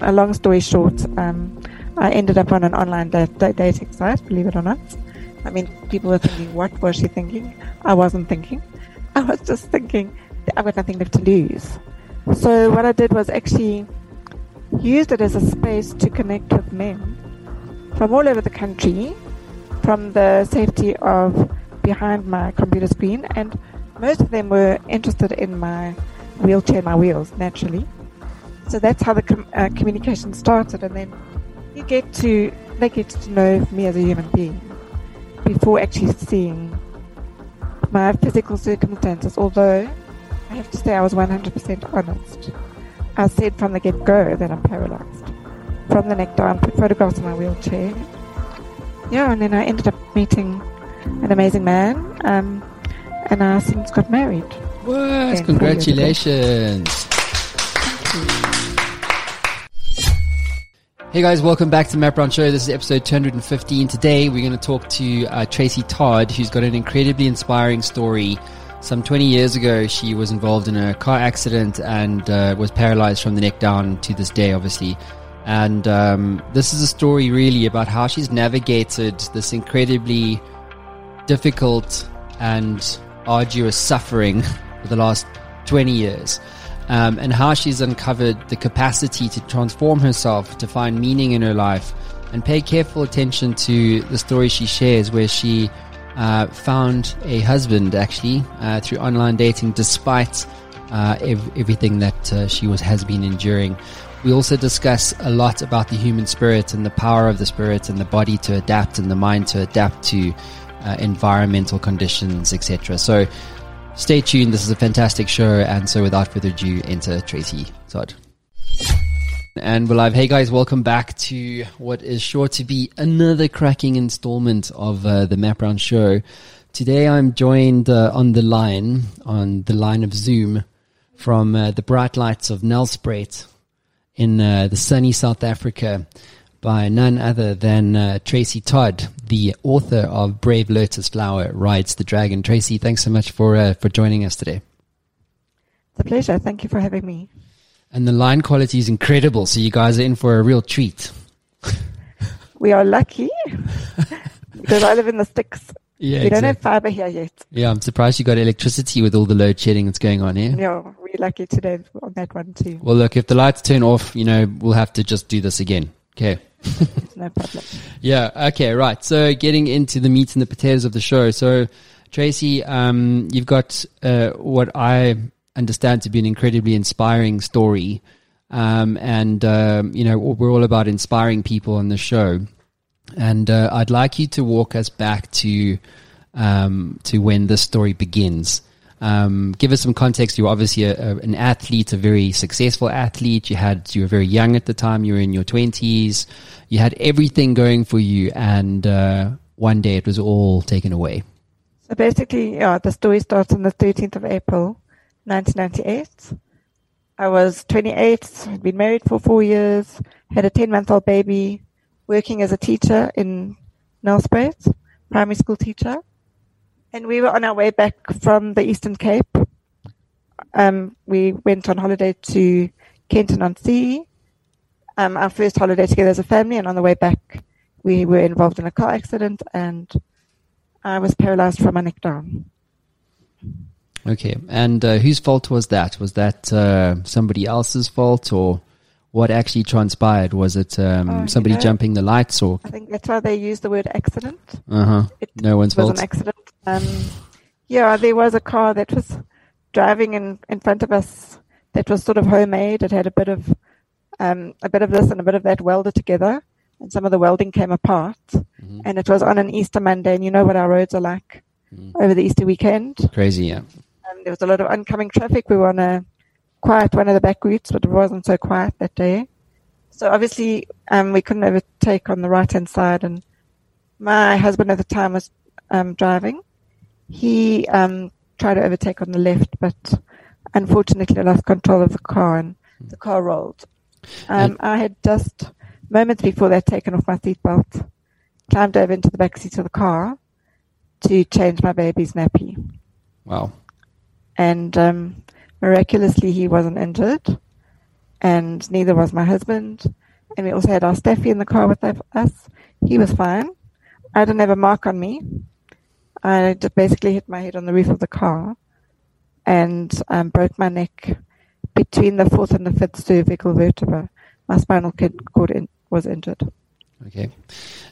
a long story short, um, I ended up on an online da- da- dating site, believe it or not. I mean, people were thinking, what was she thinking? I wasn't thinking. I was just thinking, I've got nothing left to lose. So what I did was actually used it as a space to connect with men from all over the country, from the safety of behind my computer screen, and most of them were interested in my wheelchair, my wheels, naturally. So that's how the com- uh, communication started, and then you get to they get to know me as a human being before actually seeing my physical circumstances. Although I have to say I was 100% honest. I said from the get go that I'm paralyzed. From the neck down, put photographs in my wheelchair. Yeah, and then I ended up meeting an amazing man, um, and I since got married. What? Congratulations. Hey guys, welcome back to Matt Brown Show. This is episode 215. Today we're going to talk to uh, Tracy Todd, who's got an incredibly inspiring story. Some 20 years ago, she was involved in a car accident and uh, was paralyzed from the neck down to this day, obviously. And um, this is a story really about how she's navigated this incredibly difficult and arduous suffering for the last 20 years um, and how she's uncovered the capacity to transform herself, to find meaning in her life, and pay careful attention to the story she shares, where she uh, found a husband actually uh, through online dating, despite uh, ev- everything that uh, she was has been enduring. We also discuss a lot about the human spirit and the power of the spirit and the body to adapt and the mind to adapt to uh, environmental conditions, etc. So Stay tuned. This is a fantastic show. And so without further ado, enter Tracy Todd. And we're live. Hey guys, welcome back to what is sure to be another cracking installment of uh, the Matt Brown Show. Today I'm joined uh, on the line, on the line of Zoom, from uh, the bright lights of Nelspruit in uh, the sunny South Africa by none other than uh, Tracy Todd, the author of Brave Lotus Flower Rides the Dragon. Tracy, thanks so much for uh, for joining us today. It's a pleasure. Thank you for having me. And the line quality is incredible, so you guys are in for a real treat. we are lucky because I live in the sticks. Yeah, we exactly. don't have fiber here yet. Yeah, I'm surprised you got electricity with all the load shedding that's going on here. Yeah, we're lucky today on that one too. Well, look, if the lights turn off, you know, we'll have to just do this again. Okay. No problem. Yeah. Okay. Right. So getting into the meat and the potatoes of the show. So Tracy, um, you've got uh, what I understand to be an incredibly inspiring story, um, and um, you know we're all about inspiring people on the show. And uh, I'd like you to walk us back to um, to when this story begins. Um, give us some context. You were obviously a, a, an athlete, a very successful athlete. You had you were very young at the time. You were in your twenties. You had everything going for you, and uh, one day it was all taken away. So basically, yeah, the story starts on the 13th of April, 1998. I was 28, had been married for four years, had a 10 month old baby, working as a teacher in Nelspruit, primary school teacher. And we were on our way back from the Eastern Cape. Um, we went on holiday to Kenton on Sea. Um, our first holiday together as a family, and on the way back, we were involved in a car accident, and I was paralyzed from my neck down. Okay, and uh, whose fault was that? Was that uh, somebody else's fault, or what actually transpired? Was it um, Oh, somebody you know, jumping the lights, or I think that's why they use the word accident. uh huh? No one's fault. was fault. an accident. Um, yeah, there was a car that was driving in, in front of us that was sort of homemade. It had a bit of um, a bit of this and a bit of that welded together, and some of the welding came apart. Mhm. And it was on an Easter Monday, and you know what our roads are like Mm. over the Easter weekend. Crazy, yeah. Um, there was a lot of oncoming traffic. We were on a quiet one of the back routes, but it wasn't so quiet that day. So obviously, um, we couldn't overtake on the right hand side. And my husband at the time was um, driving. He um, tried to overtake on the left, but unfortunately lost control of the car and the car rolled. Um, I had just moments before that taken off my seatbelt, climbed over into the back seat of the car to change my baby's nappy Wow. and um, miraculously he wasn't injured. and neither was my husband. And we also had our Staffy in the car with us. He was fine. I didn't have a mark on me. I just basically hit my head on the roof of the car and um, broke my neck between the fourth and the fifth cervical vertebra. My spinal cord in, was injured. Okay,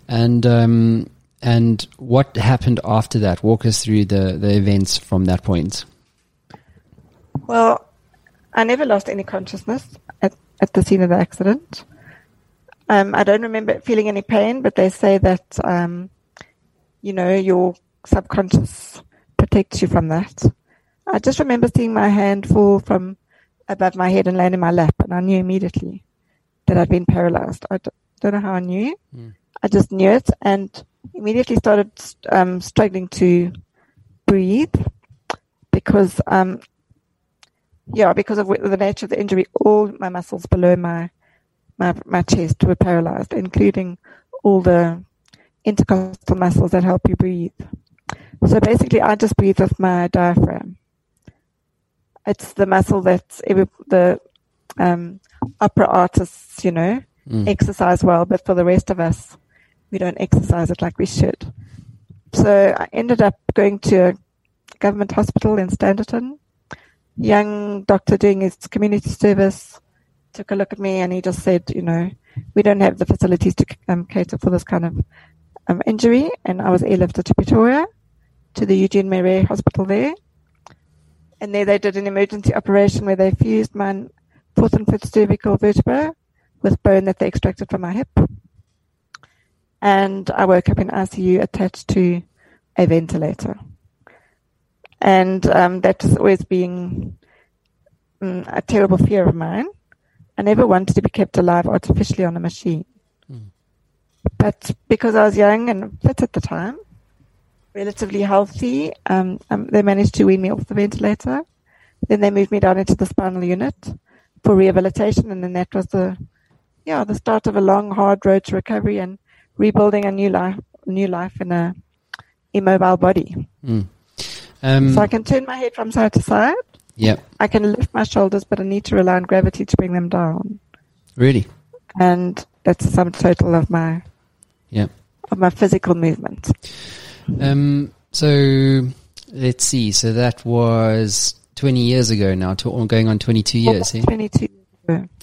and um, and what happened after that? Walk us through the the events from that point. Well, I never lost any consciousness at, at the scene of the accident. Um, I don't remember feeling any pain, but they say that, um, you know, your subconscious protects you from that. I just remember seeing my hand fall from above my head and land in my lap, and I knew immediately that I'd been paralyzed. I d- don't know how I knew. Mm. I just knew it and immediately started um, struggling to breathe because, um, yeah, because of the nature of the injury, all my muscles below my my, my chest were paralyzed, including all the intercostal muscles that help you breathe. So basically, I just breathe with my diaphragm. It's the muscle that every, the um, opera artists, you know, mm. exercise well, but for the rest of us, we don't exercise it like we should. So I ended up going to a government hospital in Standerton. Young doctor doing his community service took a look at me and he just said, you know, we don't have the facilities to um, cater for this kind of um, injury. And I was airlifted to Pretoria, to the Eugene Marais Hospital there. And there they did an emergency operation where they fused my fourth and fifth cervical vertebra with bone that they extracted from my hip. And I woke up in ICU attached to a ventilator. And um, that has always been um, a terrible fear of mine. I never wanted to be kept alive artificially on a machine. Mm. But because I was young and fit at the time, relatively healthy, um, um, they managed to wean me off the ventilator. Then they moved me down into the spinal unit for rehabilitation, and then that was the, yeah, the start of a long, hard road to recovery and rebuilding a new life, new life in a immobile body. Mm. Um, so I can turn my head from side to side. Yeah. I can lift my shoulders, but I need to rely on gravity to bring them down. Really? And that's the sum total of my yeah of my physical movement. Um. So let's see. So that was twenty years ago now. To, going on twenty two years. Eh? Twenty two.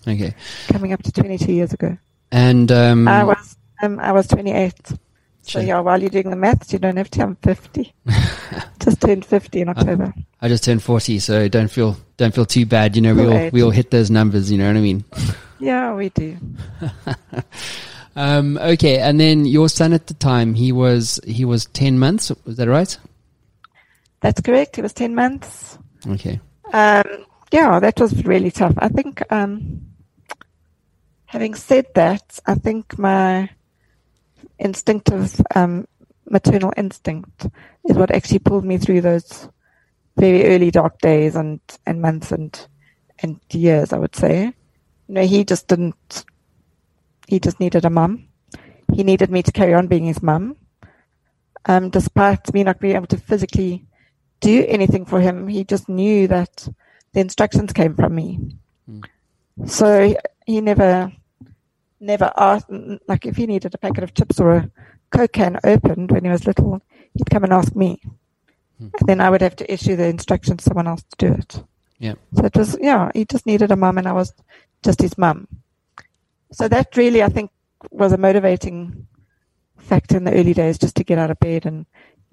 Okay. Coming up to twenty two years ago. And um, I was um, I was twenty eight. So yeah, while you're doing the maths, you don't have to. I'm 50. just turned 50 in October. I, I, just turned 40, so don't feel don't feel too bad. You know, we all we all hit those numbers. You know what I mean? Yeah, we do. um, okay, and then your son at the time, he was he was 10 months. Was that right? That's correct. He was 10 months. Okay. Um, yeah, that was really tough. I think. Um, having said that, I think my instinctive um, maternal instinct is what actually pulled me through those very early dark days and, and months and and years, I would say. You know, he just didn't. He just needed a mum. He needed me to carry on being his mum. Um, despite me not being able to physically do anything for him, he just knew that the instructions came from me. Mm. So he never never asked, like if he needed a packet of chips or a Coke can opened when he was little, he'd come and ask me. Hmm. And then I would have to issue the instruction to someone else to do it. Yeah. So it was, yeah, he just needed a mum and I was just his mum. So that really, I think, was a motivating factor in the early days just to get out of bed and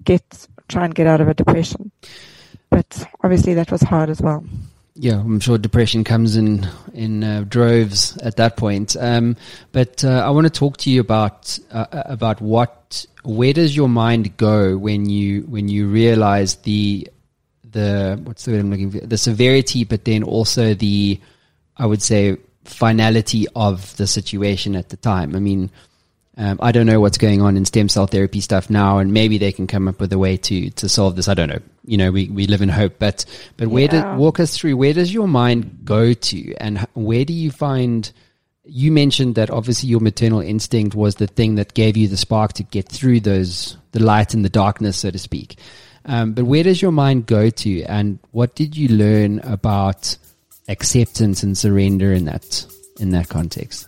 get, try and get out of a depression. But obviously that was hard as well yeah, I'm sure depression comes in in uh, droves at that point. Um, but uh, I want to talk to you about uh, uh, about what where does your mind go when you when you realize the the what's the word I'm looking for the severity, but then also the I would say finality of the situation at the time. I mean, um, I don't know what's going on in stem cell therapy stuff now, and maybe they can come up with a way to to solve this. I don't know. You know, we, we live in hope, but but where yeah. walk us through? Where does your mind go to, and where do you find? You mentioned that obviously your maternal instinct was the thing that gave you the spark to get through those the light and the darkness, so to speak. Um, but where does your mind go to, and what did you learn about acceptance and surrender in that in that context.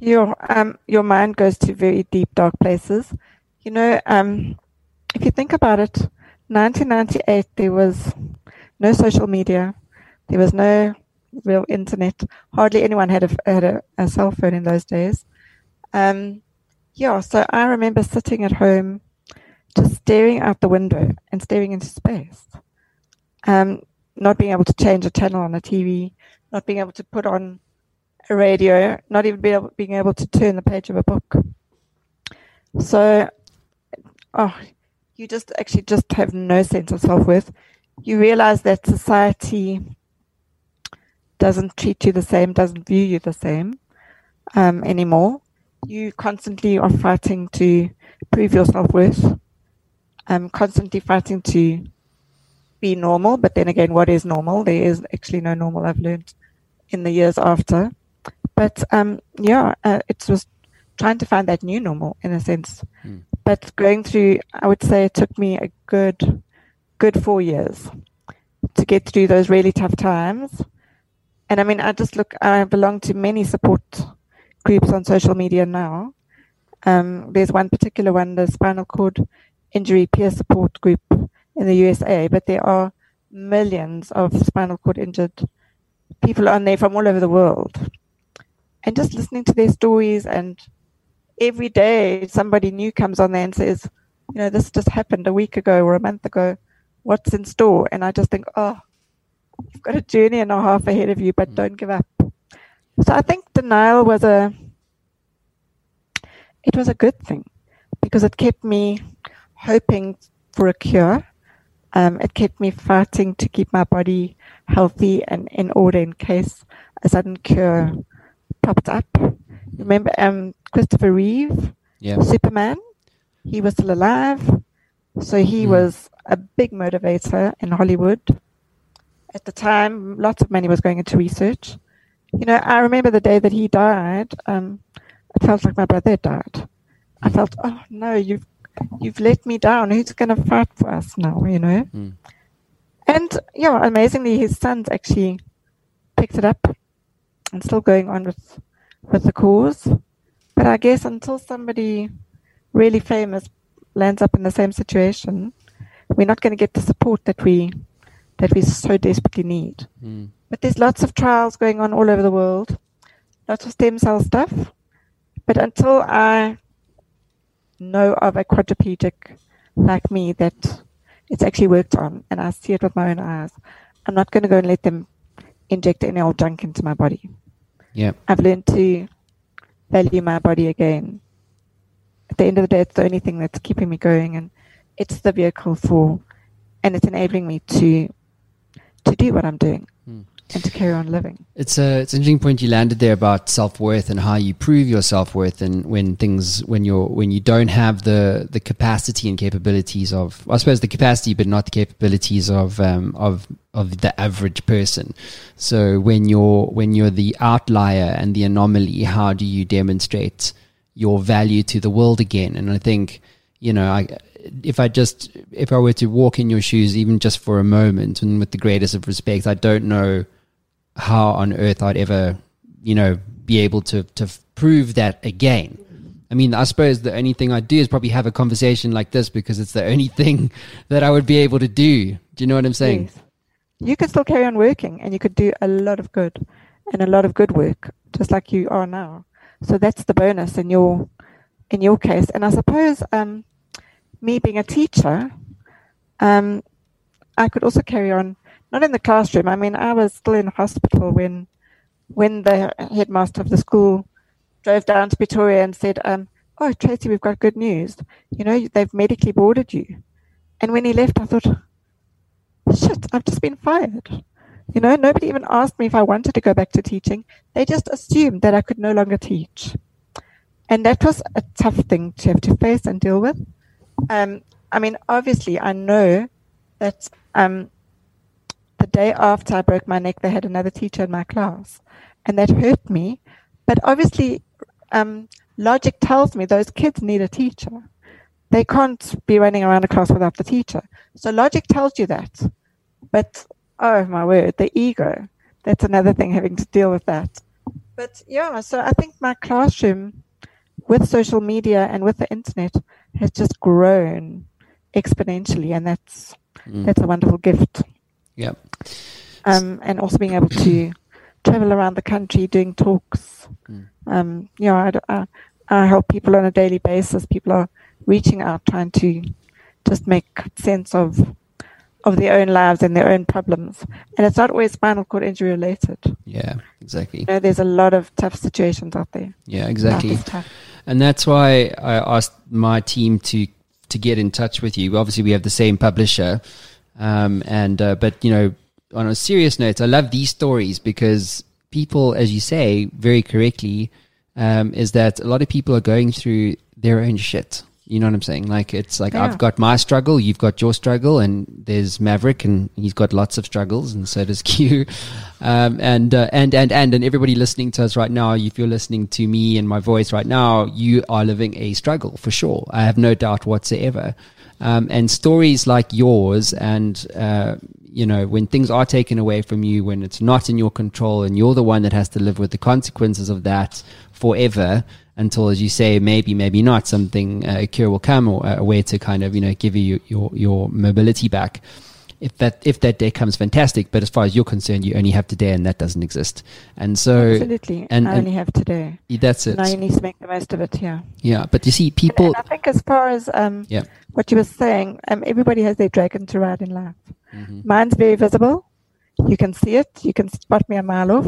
Your um your mind goes to very deep dark places. You know um if you think about it 1998 there was no social media. There was no real internet. Hardly anyone had a had a, a cell phone in those days. Um yeah so i remember sitting at home just staring out the window and staring into space. Um not being able to change a channel on a tv not being able to put on a radio, not even be able, being able to turn the page of a book. So, oh, you just actually just have no sense of self worth. You realize that society doesn't treat you the same, doesn't view you the same um, anymore. You constantly are fighting to prove your self worth, um, constantly fighting to be normal. But then again, what is normal? There is actually no normal, I've learned in the years after. But um, yeah, uh, it was trying to find that new normal in a sense. Mm. But going through, I would say it took me a good, good four years to get through those really tough times. And I mean, I just look, I belong to many support groups on social media now. Um, there's one particular one, the spinal cord injury peer support group in the USA, but there are millions of spinal cord injured people on there from all over the world and just listening to their stories and every day somebody new comes on there and says you know this just happened a week ago or a month ago what's in store? And i just think oh you've got a journey and a half ahead of you but mm. don't give up. So i think denial was a it was a good thing because it kept me hoping for a cure. Um, it kept me fighting to keep my body healthy and in order in case a sudden cure popped up. Remember um, Christopher Reeve, yeah. Superman? He was still alive. So he mm. was a big motivator in Hollywood. At the time, lots of money was going into research. You know, I remember the day that he died. Um, it felt like my brother died. I hmm. felt, oh no, you've you've let me down. Who's going to fight for us now? You know. Mm. And yeah, amazingly, his sons actually picked it up and still going on with with the cause. But I guess until somebody really famous lands up in the same situation, we're not going to get the support that we that we so desperately need. Mm. But there's lots of trials going on all over the world, lots of stem cell stuff. But until I know of a quadriplegic like me that it's actually worked on and I see it with my own eyes, I'm not going to go and let them inject any old junk into my body. Yeah. I've learned to value my body again. At the end of the day, it's the only thing that's keeping me going, and it's the vehicle for, and it's enabling me to, to do what I'm doing. Mm and to carry on living. It's a it's an interesting point you landed there about self worth and how you prove your self worth and when things when you're when you don't have the the capacity and capabilities of I suppose the capacity but not the capabilities of um, of of the average person. So when you're when you're the outlier and the anomaly, how do you demonstrate your value to the world again? And I think you know I if I just if I were to walk in your shoes even just for a moment and with the greatest of respect, I don't know how on earth I'd ever, you know, be able to to prove that again. I mean, I suppose the only thing I'd do is probably have a conversation like this because it's the only thing that I would be able to do. Do you know what I'm saying? Yes. You could still carry on working and you could do a lot of good and a lot of good work, just like you are now. So that's the bonus in your in your case. And I suppose um, me being a teacher, um, I could also carry on not in the classroom. I mean, I was still in hospital when when the headmaster of the school drove down to Pretoria and said, um, "Oh, Tracy, we've got good news. You know, they've medically boarded you." And when he left, I thought, "Shit, I've just been fired." You know, nobody even asked me if I wanted to go back to teaching. They just assumed that I could no longer teach. And that was a tough thing to have to face and deal with. Um, I mean, obviously, I know that um, the day after I broke my neck, they had another teacher in my class, and that hurt me. But obviously, um, logic tells me those kids need a teacher. They can't be running around a class without the teacher. So logic tells you that. But oh my word, the ego. That's another thing having to deal with that. But yeah, so I think my classroom with social media and with the internet has just grown exponentially and that's mm. that's a wonderful gift. Yeah. Um, and also being able to travel around the country doing talks. Mm. Um, you know, I, I, I help people on a daily basis. People are reaching out, trying to just make sense of of their own lives and their own problems. And it's not always spinal cord injury related. Yeah, exactly. You know, there's a lot of tough situations out there. Yeah, exactly. And that's why I asked my team to to get in touch with you. Obviously, we have the same publisher, um, and uh, but you know, on a serious note, I love these stories because people, as you say very correctly, um, is that a lot of people are going through their own shit you know what I'm saying? Like it's like yeah. I've got my struggle, you've got your struggle, and there's Maverick, and he's got lots of struggles, and so does Q, um, and uh, and and and and everybody listening to us right now. If you're listening to me and my voice right now, you are living a struggle for sure. I have no doubt whatsoever. Um, and stories like yours, and uh, you know, when things are taken away from you, when it's not in your control, and you're the one that has to live with the consequences of that forever until, as you say, maybe, maybe not, something, uh, a cure will come or a way to kind of, you know, give you your, your mobility back. If that, if that day comes, fantastic. But as far as you're concerned, you only have today and that doesn't exist. And so. Absolutely. And, I only have today. That's it. Now you need to make the most of it, yeah. Yeah. But you see, people. And, and I think as far as um, yeah. what you were saying, um, everybody has their dragon to ride in life. Mm-hmm. Mine's very visible. You can see it. You can spot me a mile off.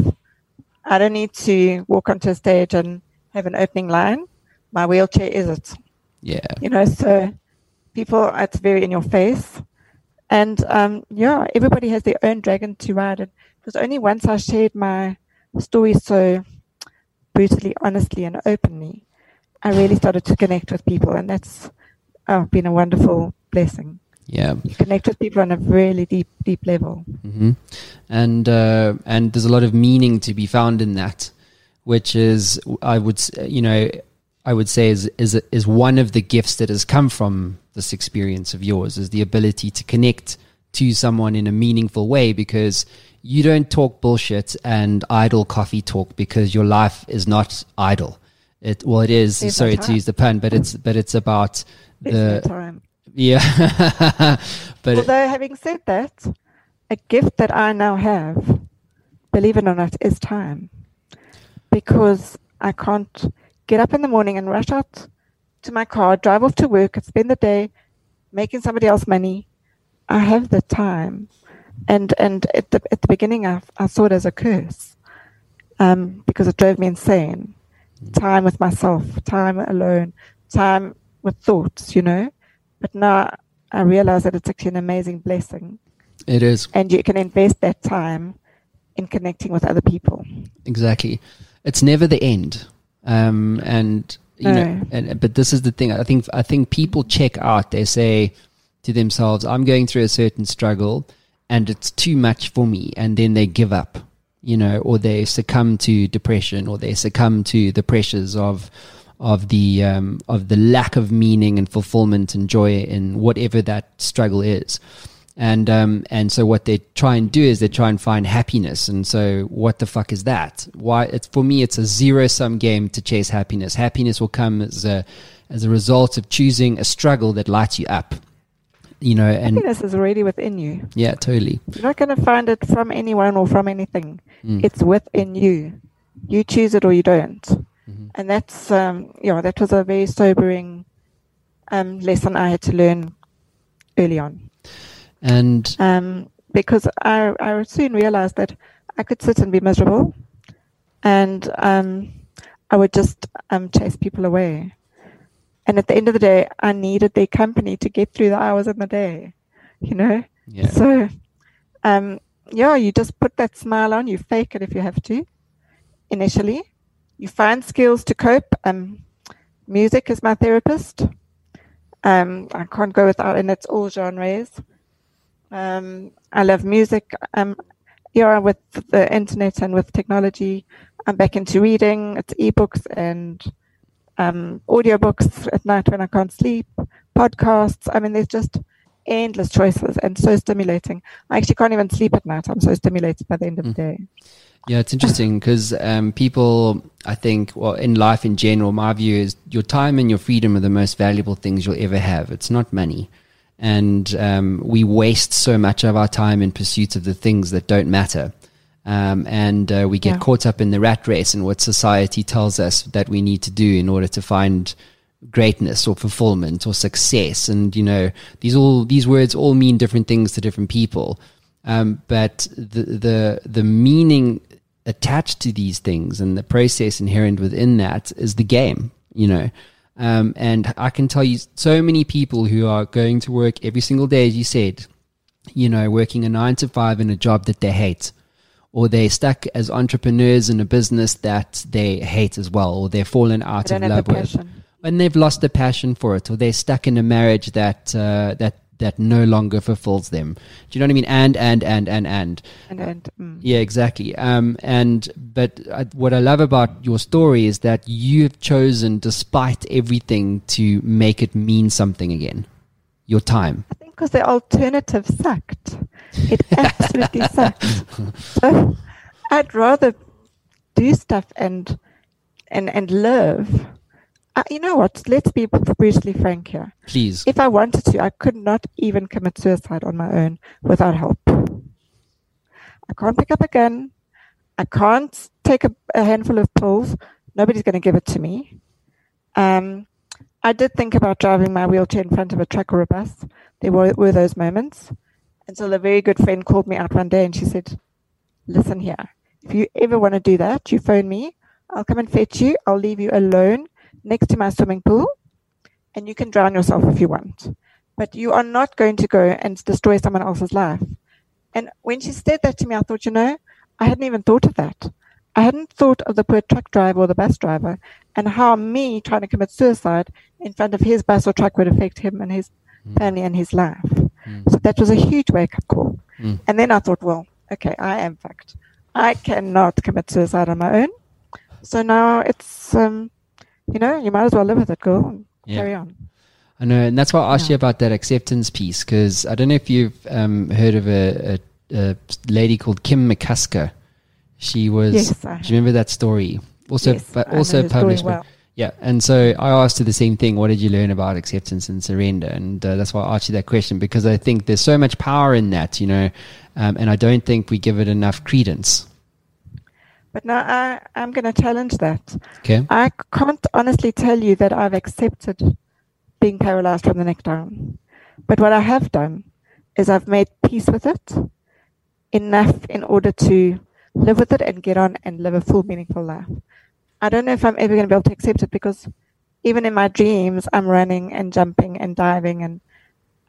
I don't need to walk onto a stage and have an opening line. My wheelchair is it. Yeah. You know, so people, it's very in your face. And um, yeah, everybody has their own dragon to ride. It was only once I shared my story so brutally, honestly, and openly, I really started to connect with people. And that's oh, been a wonderful blessing. Yeah, you connect with people on a really deep, deep level. Mm-hmm. And uh, and there's a lot of meaning to be found in that which is I would you know I would say is is is one of the gifts that has come from this experience of yours is the ability to connect to someone in a meaningful way because you don't talk bullshit and idle coffee talk because your life is not idle. It well it is sorry to use the pun, but it's but it's about the time. yeah. but although having said that, a gift that I now have, believe it or not, is time because I can't get up in the morning and rush out to my car, drive off to work, and spend the day making somebody else money. I have the time, and and at the at the beginning, I, I saw it as a curse, um, because it drove me insane. Time with myself, time alone, time with thoughts, you know. But now I realize that it's actually an amazing blessing. It is, and you can invest that time in connecting with other people. Exactly it's never the end. Um, and you no. know, and, but this is the thing. I think I think people check out. They say to themselves, "I'm going through a certain struggle, and it's too much for me," and then they give up. You know, or they succumb to depression, or they succumb to the pressures of of the um, of the lack of meaning and fulfillment and joy in whatever that struggle is. And um, and so what they try and do is they try and find happiness. And so what the fuck is that? Why? It's for me, it's a zero sum game to chase happiness. Happiness will come as a as a result of choosing a struggle that lights you up. You know, and Happiness is already within you. yeah, totally. You're not going to find it from anyone or from anything. Mm. It's within you. You choose it or you don't. Mm-hmm. And that's, um, yeah, that was a very sobering um, lesson I had to learn early on. And Um, because I, I soon realized that I could sit and be miserable and um, I would just um, chase people away. And at the end of the day, I needed their company to get through the hours in the day, you know? yeah, So, um, yeah, you just put that smile on. You fake it if you have to. Initially, you find skills to cope. Um, music is my therapist. Um, I can't go without, and it's all genres. Um, I love music. Um, yeah, with the internet and with technology, I'm back into reading. It's ebooks and um, audiobooks at night when I can't sleep, podcasts. I mean, there's just endless choices and so stimulating. I actually can't even sleep at night. I'm so stimulated by the end of the day. Yeah, it's interesting because um, people, I think, well, in life in general, my view is your time and your freedom are the most valuable things you'll ever have. It's not money. And um, we waste so much of our time in pursuit of the things that don't matter. Um, and uh, we get Yeah. caught up in the rat race and what society tells us that we need to do in order to find greatness or fulfillment or success. And, you know, these all, these words all mean different things to different people. Um, but the, the, the meaning attached to these things and the process inherent within that is the game, you know. Um, and I can tell you so many people who are going to work every single day, as you said, you know, working a nine to five in a job that they hate, or they're stuck as entrepreneurs in a business that they hate as well, or they're fallen out of love with and they've lost the passion for it, or they're stuck in a marriage that uh, that that no longer fulfills them. Do you know what I mean? And and and and and And, and mm, yeah, exactly. Um, and but I, what I love about your story is that you have chosen, despite everything, to make it mean something again. Your time. I think because the alternative sucked. It absolutely sucked. So I'd rather do stuff and and and live. Uh, you know what? Let's be brutally frank here. Please. If I wanted to, I could not even commit suicide on my own without help. I can't pick up a gun. I can't take a, a handful of pills. Nobody's going to give it to me. Um, I did think about driving my wheelchair in front of a truck or a bus. There were, were those moments until a very good friend called me out one day and she said, Listen here, if you ever want to do that, you phone me. I'll come and fetch you. I'll leave you alone next to my swimming pool and you can drown yourself if you want. But you are not going to go and destroy someone else's life. And when she said that to me, I thought, you know, I hadn't even thought of that. I hadn't thought of the poor truck driver or the bus driver and how me trying to commit suicide in front of his bus or truck would affect him and his family and his life. So that was a huge wake up call. Mm. And then I thought, well, okay, I am fucked. I cannot commit suicide on my own. So now it's, um, you know, you might as well live with it, girl, and Yeah. carry on. I know, and that's why I asked Yeah. you about that acceptance piece because I don't know if you've um, heard of a, a, a lady called Kim McCusker. She was. Yes, I do you remember that story? Also, Yes, but also published. by- well. Yeah, and so I asked her the same thing. What did you learn about acceptance and surrender? And uh, that's why I asked you that question because I think there's so much power in that, you know, um, and I don't think we give it enough credence. But now I, I'm going to challenge that. Okay. I can't honestly tell you that I've accepted being paralyzed from the neck down. But what I have done is I've made peace with it enough in order to live with it and get on and live a full, meaningful life. I don't know if I'm ever going to be able to accept it because even in my dreams, I'm running and jumping and diving and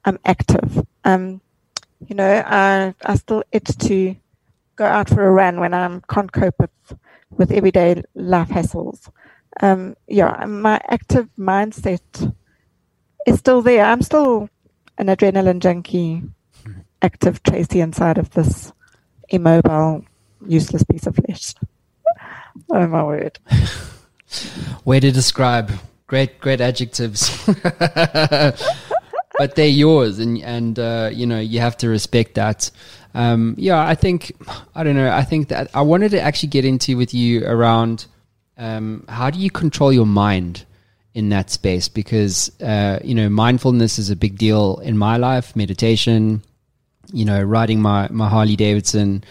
I'm active. Um, you know, I, I still itch to go out for a run when I can't cope with, with everyday life hassles. Um, yeah, my active mindset is still there. I'm still an adrenaline junkie, active Tracy inside of this immobile, useless piece of flesh. oh my word. Way to describe. Great, great adjectives. but they're yours, and and uh, you know you have to respect that. Um, yeah, I think I don't know. I think that I wanted to actually get into with you around um, how do you control your mind in that space because uh, you know mindfulness is a big deal in my life. Meditation, you know, riding my my Harley Davidson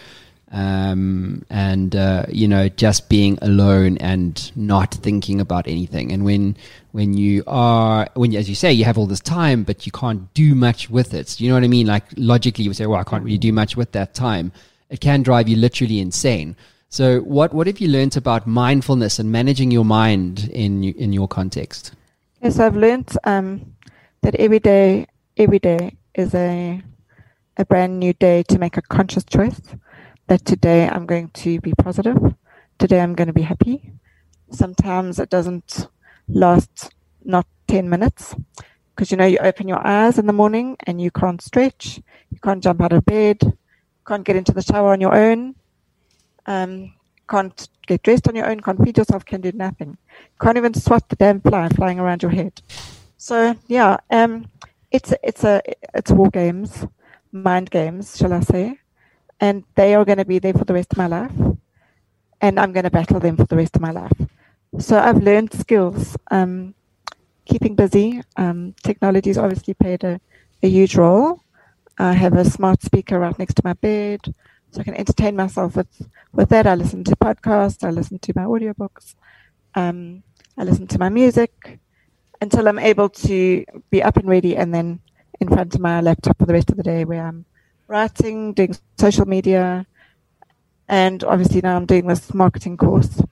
um, and uh, you know just being alone and not thinking about anything. And when when you are when as you say you have all this time, but you can't do much with it. You know what I mean? Like logically, you would say, "Well, I can't really do much with that time." It can drive you literally insane. So, what what have you learned about mindfulness and managing your mind in in your context? Yes, I've learned um, that every day, every day is a a brand new day to make a conscious choice that today I'm going to be positive. Today I'm going to be happy. Sometimes it doesn't last not 10 minutes because you know you open your eyes in the morning and you can't stretch, you can't jump out of bed, can't get into the shower on your own, um, can't get dressed on your own, can't feed yourself, can do nothing, can't even swat the damn fly flying around your head. So yeah, um, it's it's a it's war games, mind games, shall I say? And they are going to be there for the rest of my life. And i'm going to battle them for the rest of my life. So i've learned skills. Um, keeping busy. Um, technology has obviously played a, a, huge role. I have a smart speaker right next to my bed so i can entertain myself with, with that. I listen to podcasts. I listen to my audiobooks. Um, i listen to my music until i'm able to be up and ready and then in front of my laptop for the rest of the day where i'm writing, doing social media, and obviously now I'm doing this marketing course.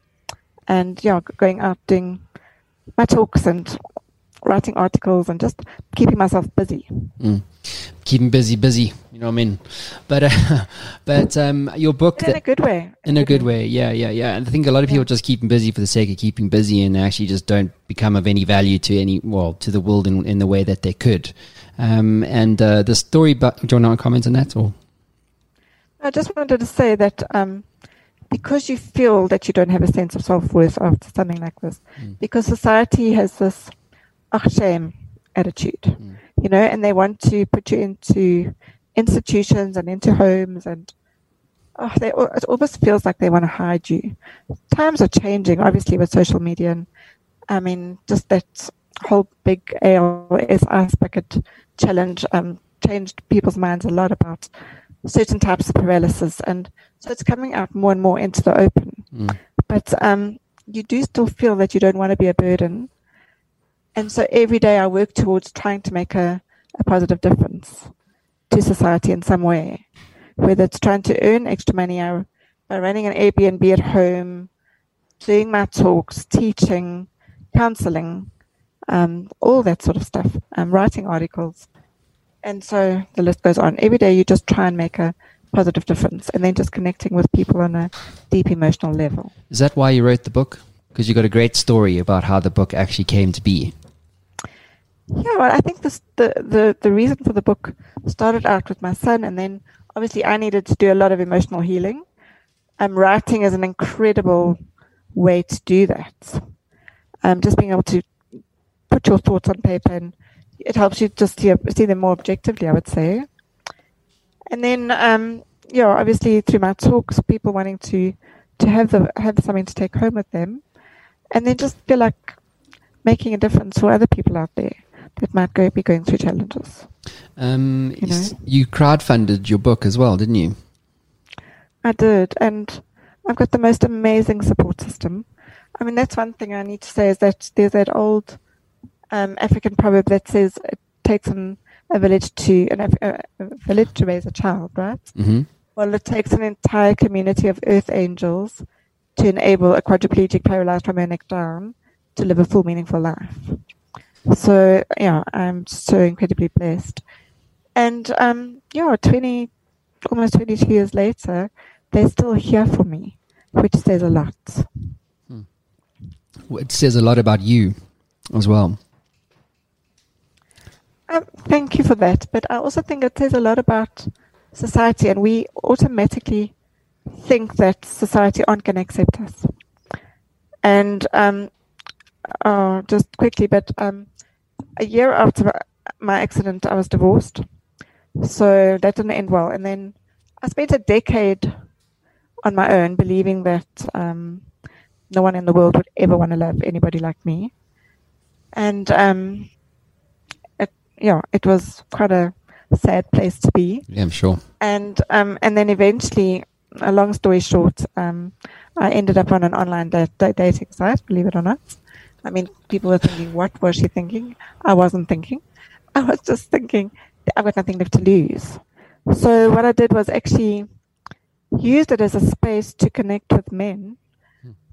And yeah, going out doing my talks and writing articles and just keeping myself busy. Mm. Keeping busy, busy. You know what I mean? But uh, but um, your book in a good way. In a good way, yeah, yeah, yeah. And I think a lot of people yeah. just keeping busy for the sake of keeping busy and actually just don't become of any value to any well to the world in, in the way that they could. Um, and uh, the story, but do you want to comment on that? Or I just wanted to say that um, because you feel that you don't have a sense of self worth after something like this, mm. because society has this oh, shame attitude, mm. you know, and they want to put you into institutions and into homes and oh, they, it almost feels like they want to hide you. Times are changing, obviously, with social media. And I mean, just that whole big ALS ice bucket challenge um, changed people's minds a lot about certain types of paralysis. And so it's coming out more and more into the open. Mm. But um, you do still feel that you don't want to be a burden. And so every day I work towards trying to make a, a positive difference to society in some way, whether it's trying to earn extra money by running an Airbnb at home, doing my talks, teaching, counseling, um, all that sort of stuff, um, writing articles. And so the list goes on. Every day you just try and make a positive difference and then just connecting with people on a deep emotional level. Is that why you wrote the book? Because you got a great story about how the book actually came to be. Yeah, well, I think this, the, the, the reason for the book started out with my son, and then obviously I needed to do a lot of emotional healing. Um, writing is an incredible way to do that. Um, just being able to put your thoughts on paper and it helps you just see, see them more objectively, I would say. And then, um, yeah, obviously through my talks, people wanting to to have the have something to take home with them, and then just feel like making a difference for other people out there that might go be going through challenges. Um, you, know? you crowdfunded your book as well, didn't you? I did, and I've got the most amazing support system. I mean, that's one thing I need to say is that there's that old um, African proverb that says it takes an, a village to an, a, a, village to raise a child, right? Mm-hmm. Well, it takes an entire community of earth angels to enable a quadriplegic paralyzed from her neck down to live a full, meaningful life. So, yeah, I'm so incredibly blessed. And, um, yeah, 20, almost 22 years later, they're still here for me, which says a lot. Hmm. It says a lot about you as well. Um, thank you for that. But I also think it says a lot about society, and we automatically think that society aren't going to accept us. And um, uh, just quickly, but um, a year after my accident, I was divorced. So that didn't end well. And then I spent a decade on my own, believing that um, no one in the world would ever want to love anybody like me. And um, yeah, it was quite a sad place to be. Yeah, I'm sure. And um, and then eventually, a long story short, um, I ended up on an online da- da- dating site. Believe it or not. I mean, people were thinking, "What was she thinking?" I wasn't thinking. I was just thinking, I've got nothing left to lose. So what I did was actually used it as a space to connect with men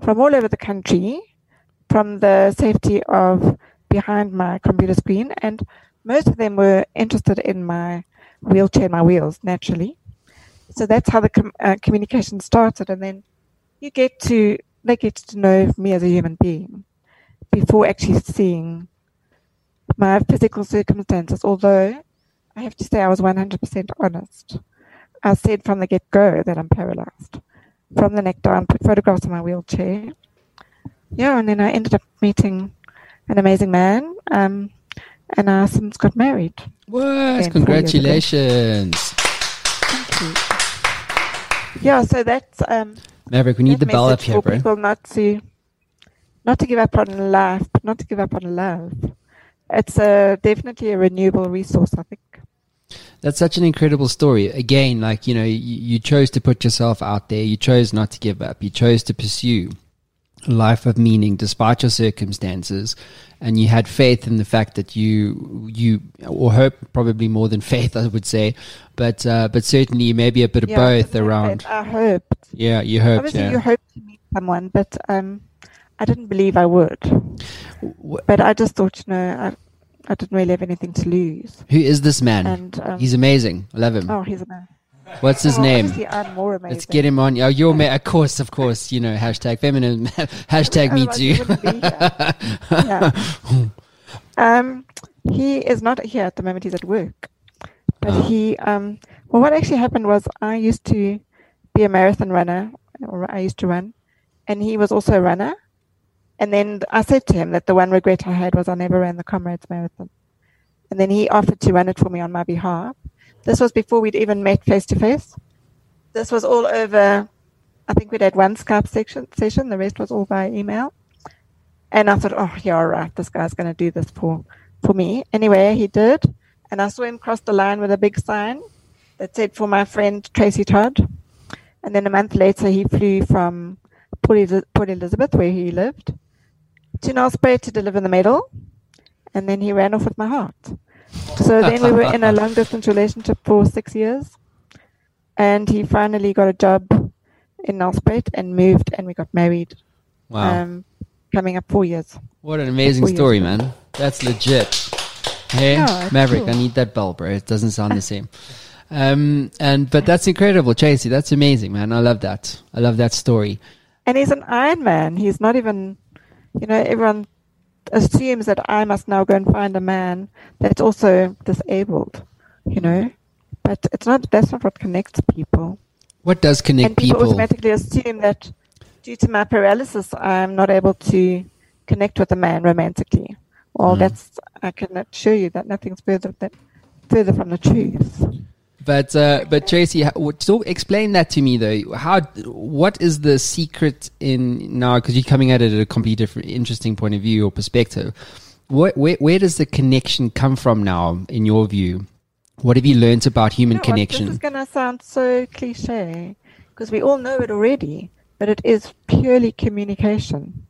from all over the country, from the safety of behind my computer screen, and most of them were interested in my wheelchair, my wheels, naturally. So that's how the com- uh, communication started, and then you get to they get to know me as a human being before actually seeing my physical circumstances. Although I have to say I was 100% honest. I said from the get go that I'm paralyzed. From the neck down, put photographs of my wheelchair. Yeah, and then I ended up meeting an amazing man, um, and I since got married. What? four years ago. Congratulations. Thank you. Yeah, so that's um, Maverick, we need that the bell up here, for bro. people not to not to give up on life, but not to give up on love. It's a definitely a renewable resource, I think. That's such an incredible story. Again, like, you know, you, you chose to put yourself out there. You chose not to give up. You chose to pursue a life of meaning despite your circumstances. And you had faith in the fact that you, you, or hope, probably more than faith, I would say, but, uh, but certainly maybe a bit of Yeah, both around. I hoped. Yeah, you hoped. Obviously, Yeah. you hope to meet someone, but um, I didn't believe I would. Wh- But I just thought, you know, I, I didn't really have anything to lose. Who is this man? And um, He's amazing. I love him. oh, he's a man. What's his Well, name? I'm more amazing. Let's get him on. Oh, you're ma- of course, of course. You know, hashtag feminine, hashtag me too. wouldn't be here. yeah. Um, he is not here at the moment. He's at work. But Oh. he, um, well, what actually happened was I used to be a marathon runner, or I used to run, and he was also a runner. And then I said to him that the one regret I had was I never ran the Comrades Marathon. And then he offered to run it for me on my behalf. This was before we'd even met face to face. This was all over. I think we'd had one Skype section, session. The rest was all by email. And I thought, oh, yeah, all right, this guy's going to do this for, for me. Anyway, he did. And I saw him cross the line with a big sign that said, for my friend Tracy Todd. And then a month later, he flew from Port, Elizabeth, where he lived, to Nelspruit to deliver the medal. And then he ran off with my heart. So then we were in a long distance relationship for six years. And he finally got a job in Nelspruit and moved, and we got married Wow. um, coming up four years. what an amazing four story, ago. man. That's legit. Hey, Yeah, Maverick, cool. I need that bell, bro. It doesn't sound the same. Um, and, but that's incredible, Tracy. That's amazing, man. I love that. I love that story. And he's an Iron Man. He's not even, you know, everyone assumes that I must now go and find a man that's also disabled, you know. But it's not, that's not what connects people. What does connect and people, people? automatically assume that due to my paralysis, I'm not able to connect with a man romantically. Well, Mm. that's, I can assure you that nothing's further, than, further from the truth. But uh, but Tracy, so explain that to me though. How what is the secret in now? Because you're coming at it at a completely different, interesting point of view or perspective. What where where does the connection come from now, in your view? What have you learnt about human You know what? This connection? is going to sound so cliche because we all know it already, but it is purely communication.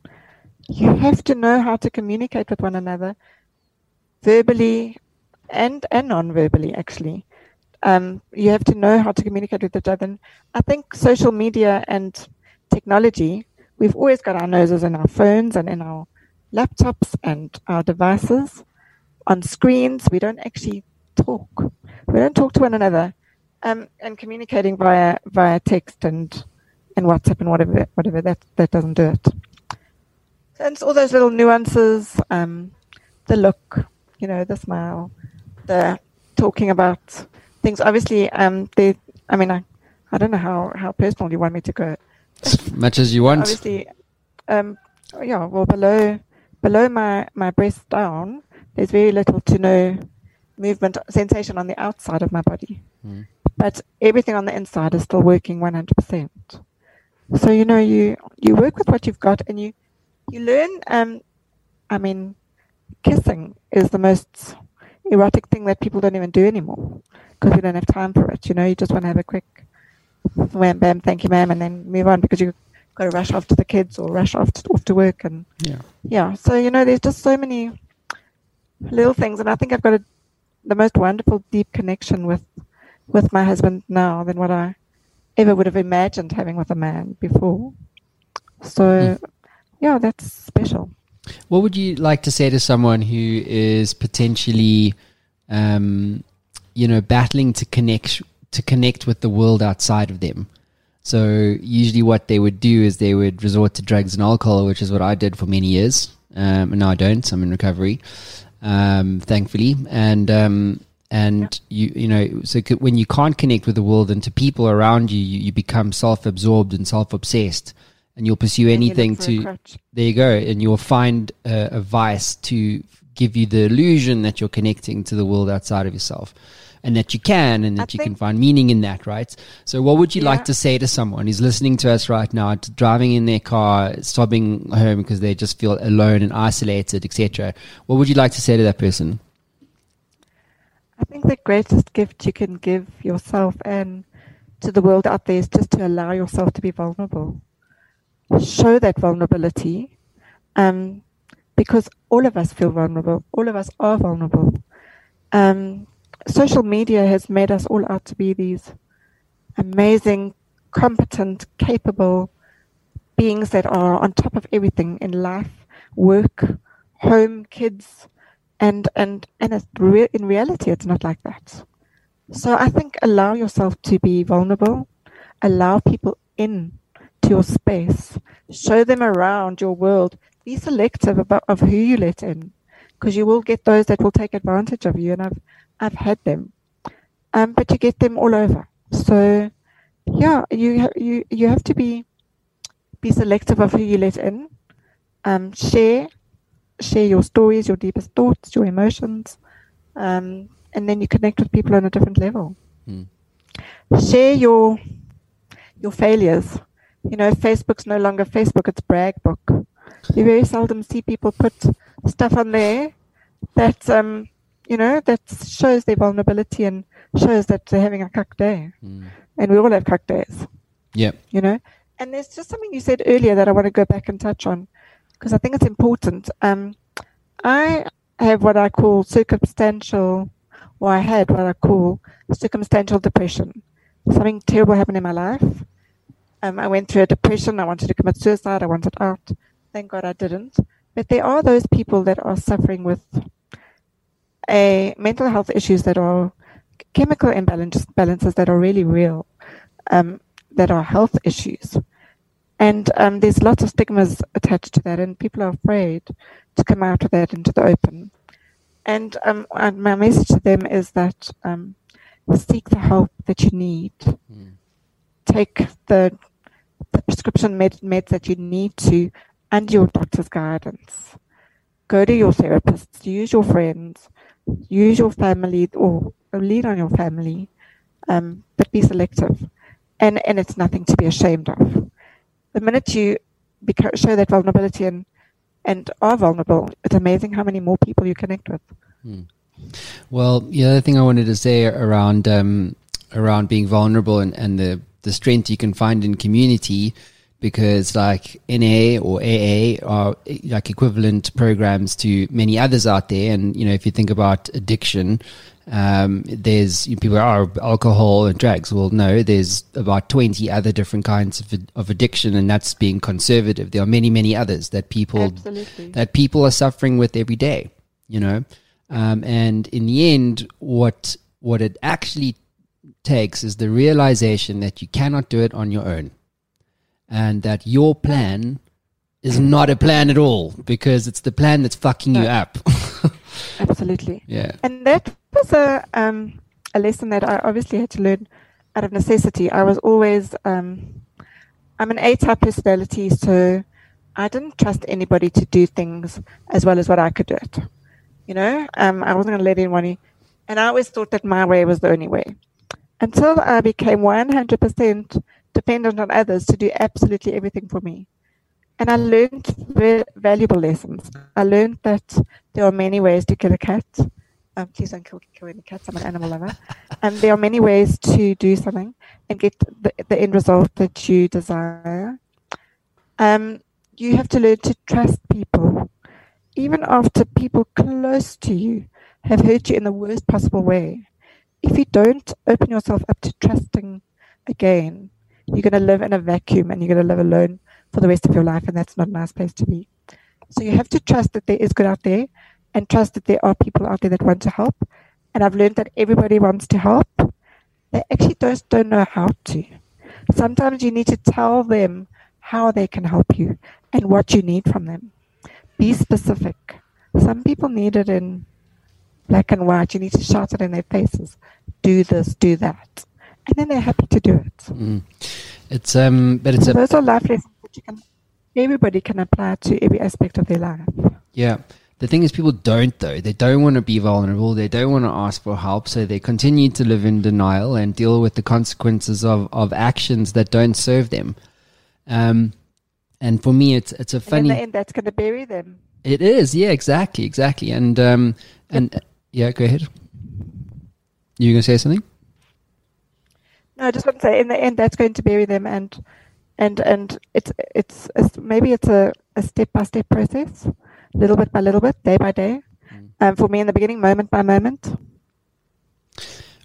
You have to know how to communicate with one another verbally and, and non verbally, actually. Um, you have to know how to communicate with each other. And I think social media and technology, we've always got our noses in our phones and in our laptops and our devices on screens. We don't actually talk. We don't talk to one another. Um, and communicating via via text and and WhatsApp and whatever whatever that that doesn't do it. And it's all those little nuances, um, the look, you know, the smile, the talking about things. Obviously, um, they. I mean, I, I don't know how how personal you want me to go. As much as you want. Obviously, um, yeah. Well, below below my my breast down, there's very little to no movement sensation on the outside of my body, mm. but everything on the inside is still working 100%. So you know you you work with what you've got, and you you learn. Um, I mean, kissing is the most erotic thing that people don't even do anymore because we don't have time for it. You know, you just want to have a quick wham bam, thank you, ma'am, and then move on because you've got to rush off to the kids or rush off to, off to work and yeah, yeah. So you know, there's just so many little things, and I think I've got a, the most wonderful, deep connection with with my husband now than what I ever would have imagined having with a man before. So, mm. yeah, that's special. What would you like to say to someone who is potentially, um, you know, battling to connect to connect with the world outside of them? So usually, what they would do is they would resort to drugs and alcohol, which is what I did for many years. Um, and now I don't. I'm in recovery, um, thankfully. And um, and you you know so when you can't connect with the world and to people around you you, you become self-absorbed and self-obsessed and you'll pursue and anything to there you go and you'll find a, a, vice to give you the illusion that you're connecting to the world outside of yourself and that you can and that I you can find meaning in that right so what would you yeah. like to say to someone who's listening to us right now driving in their car sobbing home because they just feel alone and isolated etc what would you like to say to that person I think the greatest gift you can give yourself and to the world out there is just to allow yourself to be vulnerable. Show that vulnerability um, because all of us feel vulnerable. All of us are vulnerable. Um, social media has made us all out to be these amazing, competent, capable beings that are on top of everything in life, work, home, kids, and and and re- in reality it's not like that so i think allow yourself to be vulnerable allow people in to your space show them around your world be selective about of who you let in because you will get those that will take advantage of you and i've i've had them um, but you get them all over so yeah you you you have to be be selective of who you let in um, share share your stories, your deepest thoughts, your emotions, um, and then you connect with people on a different level. Mm. Share your your failures. You know, Facebook's no longer Facebook; it's brag book. You very seldom see people put stuff on there that um, you know that shows their vulnerability and shows that they're having a cuck day. Mm. And we all have cuck days. Yeah. You know, and there's just something you said earlier that I want to go back and touch on because I think it's important. Um, I have what I call circumstantial, or I had what I call circumstantial depression. Something terrible happened in my life. Um, I went through a depression. I wanted to commit suicide. I wanted out. Thank God I didn't. But there are those people that are suffering with a mental health issues that are chemical imbalances that are really real, um, that are health issues. And um, there's lots of stigmas attached to that, and people are afraid to come out of that into the open. And, um, and my message to them is that um, seek the help that you need. Mm. Take the, the prescription med- meds that you need to, and your doctor's guidance. Go to your therapist. Use your friends. Use your family, or, lean on your family, um, but be selective. And and it's nothing to be ashamed of the minute you show that vulnerability and and are vulnerable, it's amazing how many more people you connect with. Hmm. Well, the other thing I wanted to say around um, around being vulnerable and, and the the strength you can find in community because like NA or AA are like equivalent programs to many others out there. And, you know, if you think about addiction, um, there's people are oh, alcohol and drugs. Well, no, there's about 20 other different kinds of, of addiction, and that's being conservative. There are many, many others that people Absolutely. that people are suffering with every day. You know, um, and in the end, what what it actually takes is the realization that you cannot do it on your own, and that your plan is not a plan at all because it's the plan that's fucking you up. Absolutely. Yeah. And that was a um, a lesson that I obviously had to learn out of necessity. I was always um, I'm an A-type personality, so I didn't trust anybody to do things as well as what I could do it. You know, um, I wasn't going to let anyone And I always thought that my way was the only way. Until I became 100% dependent on others to do absolutely everything for me. And I learned very valuable lessons. I learned that there are many ways to kill a cat. Um, please don't kill, kill any cats. I'm an animal lover. and there are many ways to do something and get the, the end result that you desire. Um, you have to learn to trust people, even after people close to you have hurt you in the worst possible way, if you don't open yourself up to trusting again, you're going to live in a vacuum and you're going to live alone for the rest of your life, and that's not a nice place to be. So you have to trust that there is good out there and trust that there are people out there that want to help. And I've learned that everybody wants to help. They actually just don't know how to. Sometimes you need to tell them how they can help you and what you need from them. Be specific. Some people need it in black and white. You need to shout it in their faces. Do this, do that, and then they're happy to do it. Mm. It's um, but it's so a those are life lessons that you can. Everybody can apply to every aspect of their life. yeah. The thing is, people don't though. They don't want to be vulnerable. They don't want to ask for help, so they continue to live in denial and deal with the consequences of, of actions that don't serve them. Um, and for me, it's it's a And funny. end, that's going to bury them. It is, yeah, exactly, exactly. And um, and yeah, go ahead. You gonna say something? No, I just want to say, in the end, that's going to bury them, and and and it's it's, it's maybe it's a, a step by step process, little bit by little bit, day by day. Um, for me, in the beginning, moment by moment.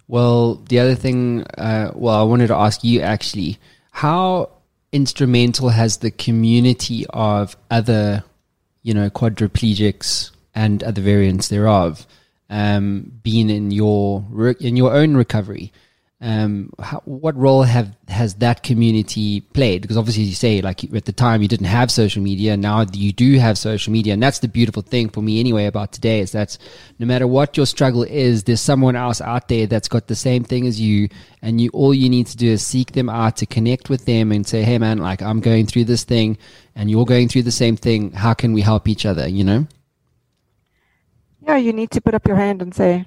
Well, the other thing, uh, well, I wanted to ask you actually, how instrumental has the community of other, you know, quadriplegics and other variants thereof um, been in your in your own recovery? Um, how, what role have has that community played? Because obviously, you say like at the time you didn't have social media. Now you do have social media, and that's the beautiful thing for me anyway about today is that no matter what your struggle is, there's someone else out there that's got the same thing as you, and you all you need to do is seek them out to connect with them and say, "Hey, man, like I'm going through this thing, and you're going through the same thing. How can we help each other?" You know? Yeah, you need to put up your hand and say,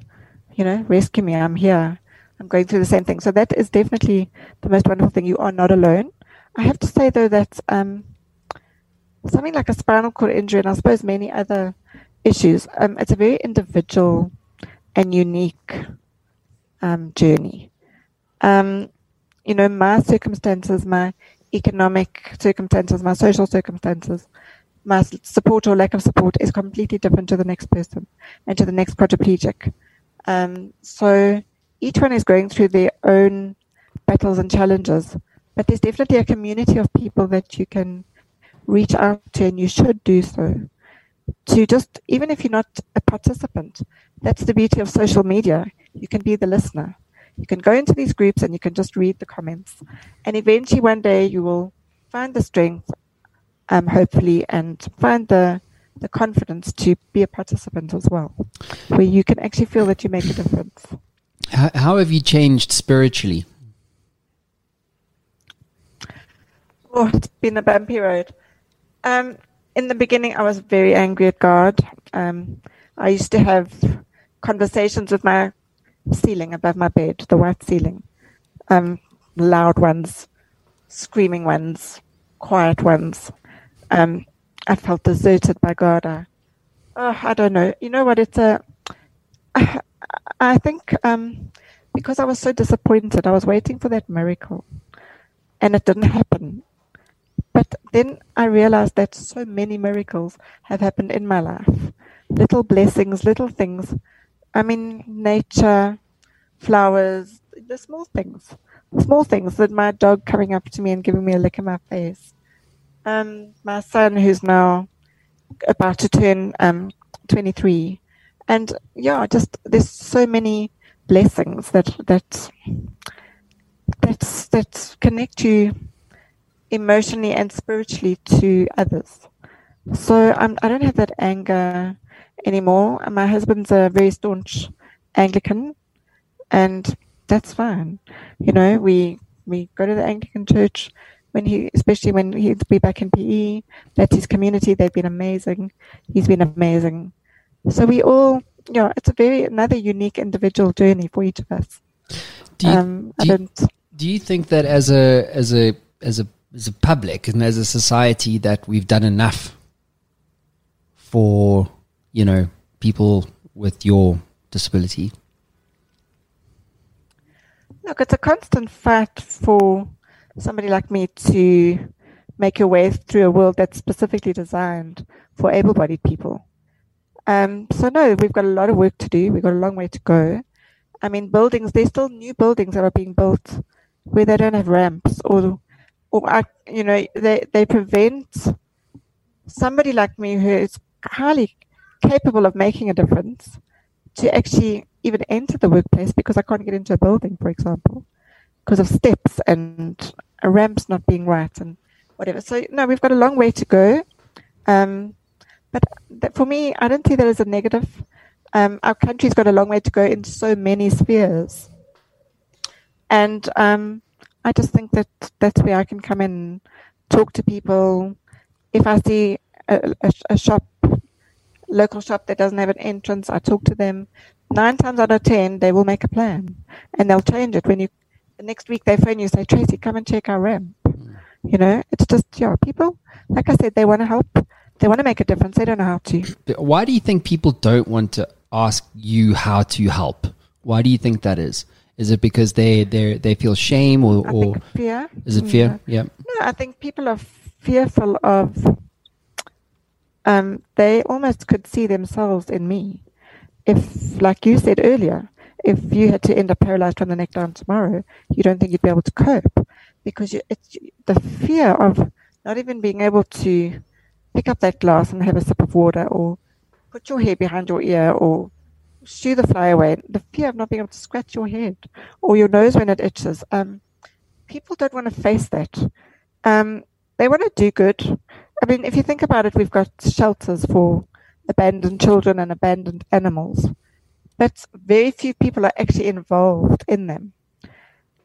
you know, rescue me. I'm here. I'm going through the same thing. So that is definitely the most wonderful thing. You are not alone. I have to say though that um, something like a spinal cord injury, and I suppose many other issues, um, it's a very individual and unique um, journey. Um, you know, my circumstances, my economic circumstances, my social circumstances, my support or lack of support is completely different to the next person and to the next quadriplegic. Um, so each one is going through their own battles and challenges, but there's definitely a community of people that you can reach out to, and you should do so. To just, even if you're not a participant, that's the beauty of social media. You can be the listener. You can go into these groups and you can just read the comments. And eventually, one day, you will find the strength, um, hopefully, and find the the confidence to be a participant as well, where you can actually feel that you make a difference. How, how have you changed spiritually? Oh, it's been a bumpy road. Um, in the beginning, I was very angry at God. Um, I used to have conversations with my ceiling above my bed, the white ceiling. Um, loud ones, screaming ones, quiet ones. Um, I felt deserted by God. I, oh, I don't know. You know what? It's a. I, think um, because I was so disappointed, I was waiting for that miracle, and it didn't happen. But then I realized that so many miracles have happened in my life. Little blessings, little things. I mean, nature, flowers, the small things. Small things that my dog coming up to me and giving me a lick in my face. Um, my son, who's now about to turn um, 23. And yeah, just there's so many blessings that that that's that connect you emotionally and spiritually to others. So I'm, I don't have that anger anymore. My husband's a very staunch Anglican, and that's fine. You know, we we go to the Anglican church when he, especially when he'd be back in PE. That's his community. They've been amazing. He's been amazing. So we all yeah, it's a very another unique individual journey for each of us. Do you, um, do, you, do you think that as a as a as a as a public and as a society that we've done enough for you know people with your disability? Look, it's a constant fight for somebody like me to make your way through a world that's specifically designed for able-bodied people. Um, so no, we've got a lot of work to do. We've got a long way to go. I mean, buildings, there's still new buildings that are being built where they don't have ramps or, or, you know, they, they prevent somebody like me who is highly capable of making a difference to actually even enter the workplace because I can't get into a building, for example, because of steps and ramps not being right and whatever. So no, we've got a long way to go. Um, but that, for me, I don't see that as a negative. Um, our country's got a long way to go in so many spheres, and um, I just think that that's where I can come in, and talk to people. If I see a, a, a shop, local shop that doesn't have an entrance, I talk to them. Nine times out of ten, they will make a plan, and they'll change it when you. The next week they phone you say, Tracy, come and check our ramp. You know, it's just yeah, people. Like I said, they want to help. They want to make a difference. They don't know how to. Why do you think people don't want to ask you how to help? Why do you think that is? Is it because they they they feel shame or, or fear. is it fear? Yeah. No, I think people are fearful of. Um, they almost could see themselves in me. If, like you said earlier, if you had to end up paralyzed from the neck down tomorrow, you don't think you'd be able to cope because you, it's the fear of not even being able to pick up that glass and have a sip of water or put your hair behind your ear or shoo the fly away. The fear of not being able to scratch your head or your nose when it itches. Um, people don't want to face that. Um, they want to do good. I mean, if you think about it, we've got shelters for abandoned children and abandoned animals, but very few people are actually involved in them.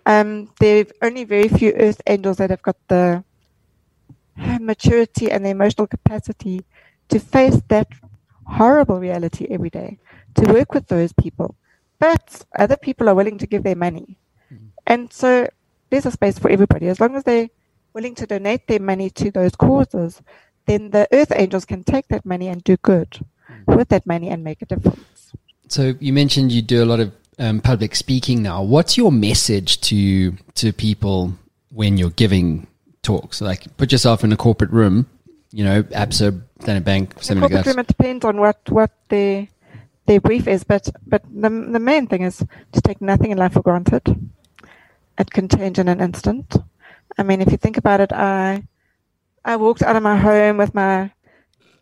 Um, there are only very few earth angels that have got the maturity and the emotional capacity to face that horrible reality every day, to work with those people. But other people are willing to give their money. Mm-hmm. And so there's a space for everybody. As long as they're willing to donate their money to those causes, then the earth angels can take that money and do good mm-hmm. with that money and make a difference. So you mentioned you do a lot of um, public speaking now. What's your message to to people when you're giving talks? Like, put yourself in a corporate room, you know, ABSA, Standard Bank, that. Room, it depends on what what their their brief is, but but the the main thing is to take nothing in life for granted. It can change in an instant. I mean, if you think about it, I I walked out of my home with my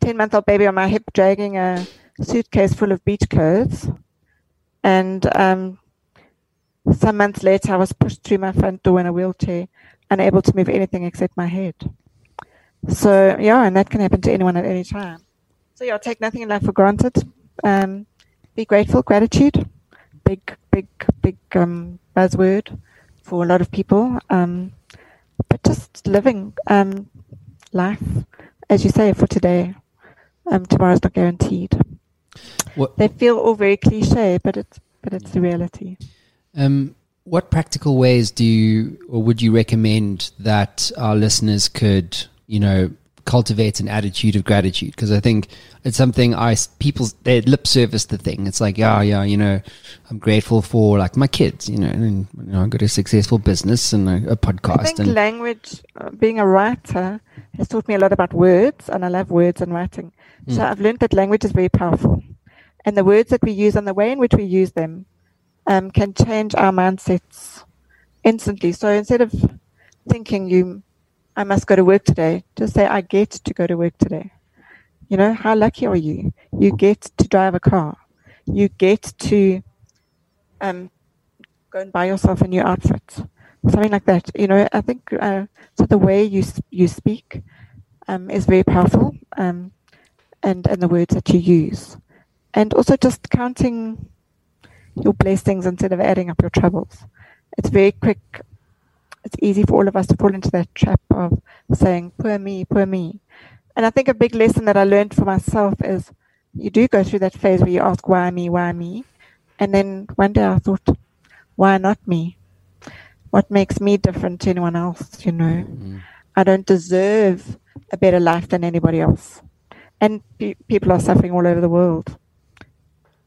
ten month old baby on my hip, dragging a suitcase full of beach clothes, and um, some months later, I was pushed through my front door in a wheelchair unable to move anything except my head. So yeah, and that can happen to anyone at any time. So yeah, take nothing in life for granted. Um, be grateful, gratitude, big, big, big um, buzzword for a lot of people. Um, but just living um, life, as you say, for today. Um, tomorrow's not guaranteed. What? They feel all very cliche, but it's but it's the reality. Um, what practical ways do you or would you recommend that our listeners could, you know, cultivate an attitude of gratitude? Because I think it's something I people they lip service the thing. It's like, yeah, yeah, you know, I'm grateful for like my kids, you know, and you know, I got a successful business and a, a podcast. I think and language, uh, being a writer, has taught me a lot about words, and I love words and writing. Mm. So I've learned that language is very powerful, and the words that we use and the way in which we use them um, can change our mindsets instantly. So instead of thinking you, I must go to work today, just say I get to go to work today. You know, how lucky are you? You get to drive a car. You get to um, go and buy yourself a new outfit, something like that. You know, I think uh, so. The way you you speak um, is very powerful, um, and and the words that you use, and also just counting your blessings instead of adding up your troubles. It's very quick. It's easy for all of us to fall into that trap of saying, poor me, poor me. And I think a big lesson that I learned for myself is you do go through that phase where you ask, why me, why me? And then one day I thought, why not me? What makes me different to anyone else? You know, Mm. I don't deserve a better life than anybody else. And pe- people are suffering all over the world